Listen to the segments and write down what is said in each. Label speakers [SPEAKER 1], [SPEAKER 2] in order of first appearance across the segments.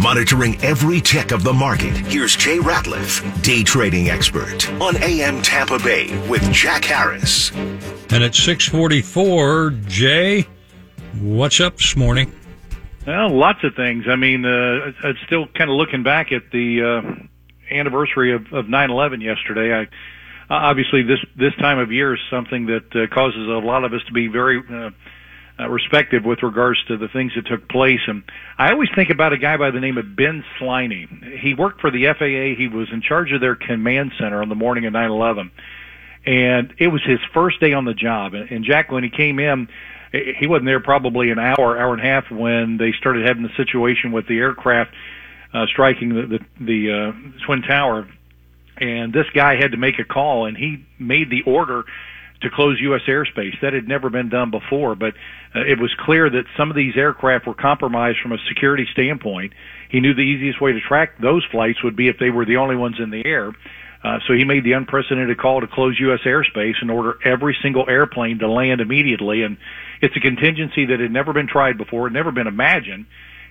[SPEAKER 1] Monitoring every tick of the market, here's Jay Ratliff, day trading expert on AM Tampa Bay with Jack Harris.
[SPEAKER 2] And at 644, Jay, what's up this morning?
[SPEAKER 3] Well, lots of things. I mean, uh, it's still kind of looking back at the uh, anniversary of, of 9/11 yesterday. I obviously this this time of year is something that uh, causes a lot of us to be very uh, uh, respective with regards to the things that took place. And I always think about a guy by the name of Ben Sliney. He worked for the FAA. He was in charge of their command center on the morning of 9/11, and it was his first day on the job. And Jack, when he came in he wasn't there probably an hour, hour and a half when they started having the situation with the aircraft uh, striking the the, the uh, twin tower, and this guy had to make a call, and he made the order to close U.S. airspace. That had never been done before, but uh, it was clear that some of these aircraft were compromised from a security standpoint. He knew the easiest way to track those flights would be if they were the only ones in the air. Uh, so he made the unprecedented call to close U.S. airspace and order every single airplane to land immediately. And it's a contingency that had never been tried before, had never been imagined.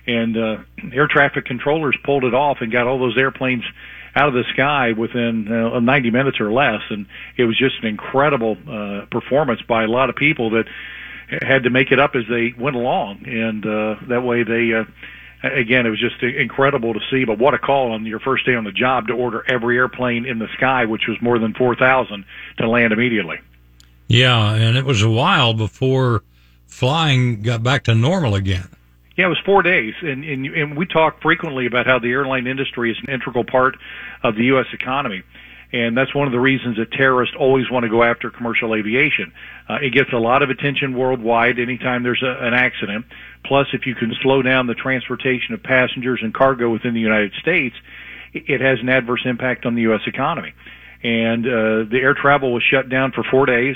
[SPEAKER 3] And uh, air traffic controllers pulled it off and got all those airplanes out of the sky within uh, 90 minutes or less. And it was just an incredible uh, performance by a lot of people that had to make it up as they went along. And uh, that way they. Uh, again, it was just incredible to see. But what a call on your first day on the job to order every airplane in the sky, which was more than 4,000, to land immediately.
[SPEAKER 2] Yeah, and it was a while before flying got back to normal again.
[SPEAKER 3] Yeah, it was four days, and, and and we talk frequently about how the airline industry is an integral part of the U.S. economy, and that's one of the reasons that terrorists always want to go after commercial aviation. Uh, it gets a lot of attention worldwide anytime there's a, an accident. Plus, if you can slow down the transportation of passengers and cargo within the United States, it has an adverse impact on the U.S. economy. And uh, the air travel was shut down for four days,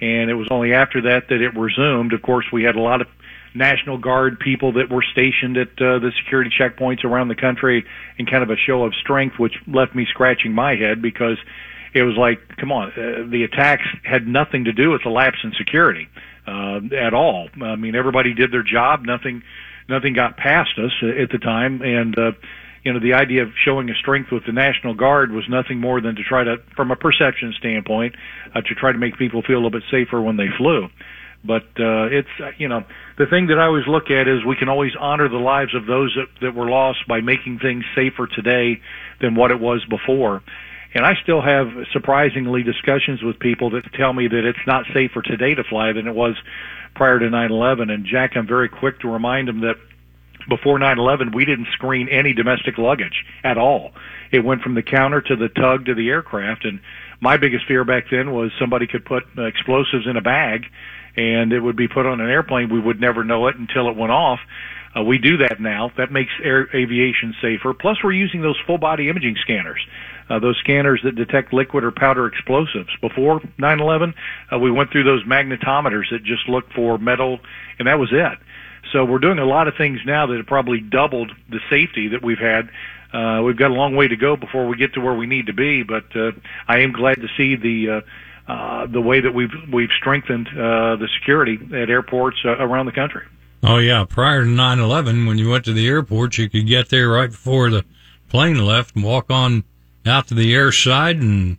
[SPEAKER 3] and it was only after that that it resumed. Of course, we had a lot of National Guard people that were stationed at uh, the security checkpoints around the country in kind of a show of strength, which left me scratching my head because it was like, come on, uh, the attacks had nothing to do with the lapse in security uh, at all. I mean, everybody did their job. Nothing, nothing got past us at the time, and uh, you know, the idea of showing a strength with the National Guard was nothing more than to try to, from a perception standpoint, uh, to try to make people feel a little bit safer when they flew. But uh, it's uh, you know the thing that I always look at is we can always honor the lives of those that, that were lost by making things safer today than what it was before. And I still have surprisingly discussions with people that tell me that it's not safer today to fly than it was prior to 9/11. And Jack, I'm very quick to remind them that before 9/11, we didn't screen any domestic luggage at all. It went from the counter to the tug to the aircraft. And my biggest fear back then was somebody could put explosives in a bag, and it would be put on an airplane. We would never know it until it went off. Uh, we do that now. That makes air aviation safer. Plus, we're using those full body imaging scanners uh, those scanners that detect liquid or powder explosives. Before 9/11, uh, we went through those magnetometers that just looked for metal, and that was it. So we're doing a lot of things now that have probably doubled the safety that we've had. Uh, we've got a long way to go before we get to where we need to be, but uh, I am glad to see the uh, uh, the way that we've we've strengthened uh, the security at airports uh, around the country.
[SPEAKER 2] Oh yeah, prior to 9/11, when you went to the airport, you could get there right before the plane left and walk on out to the air side and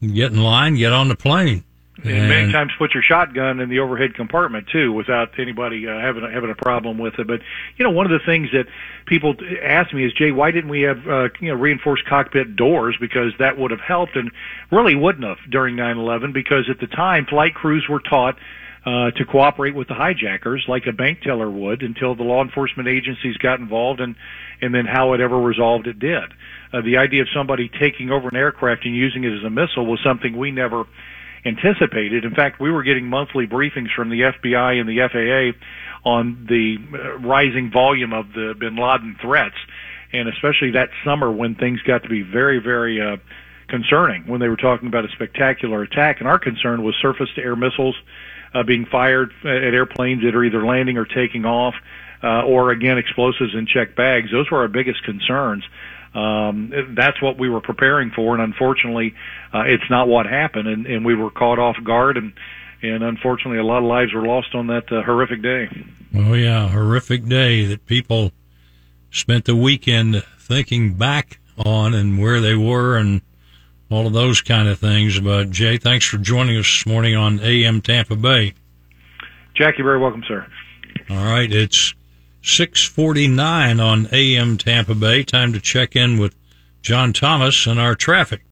[SPEAKER 2] get in line, get on the plane.
[SPEAKER 3] And, many times put your shotgun in the overhead compartment too, without anybody uh, having a, having a problem with it. But you know, one of the things that people ask me is, Jay, why didn't we have uh, you know reinforced cockpit doors? Because that would have helped, and really wouldn't have during 9/11. Because at the time, flight crews were taught uh, to cooperate with the hijackers like a bank teller would until the law enforcement agencies got involved and and then how it ever resolved it did. Uh, the idea of somebody taking over an aircraft and using it as a missile was something we never anticipated. In fact, we were getting monthly briefings from the FBI and the FAA on the uh, rising volume of the bin Laden threats, and especially that summer when things got to be very, very uh, concerning when they were talking about a spectacular attack. And our concern was surface to air missiles uh, being fired at airplanes that are either landing or taking off, uh, or again explosives in checked bags. Those were our biggest concerns um, that's what we were preparing for, and unfortunately, uh, it's not what happened, and, and we were caught off guard, and and unfortunately, a lot of lives were lost on that uh, horrific day.
[SPEAKER 2] Oh yeah, horrific day that people spent the weekend thinking back on and where they were and all of those kind of things. But Jay, thanks for joining us this morning on AM Tampa Bay.
[SPEAKER 3] Jack, you're very welcome, sir.
[SPEAKER 2] All right, it's 649 on AM Tampa Bay. Time to check in with John Thomas and our traffic.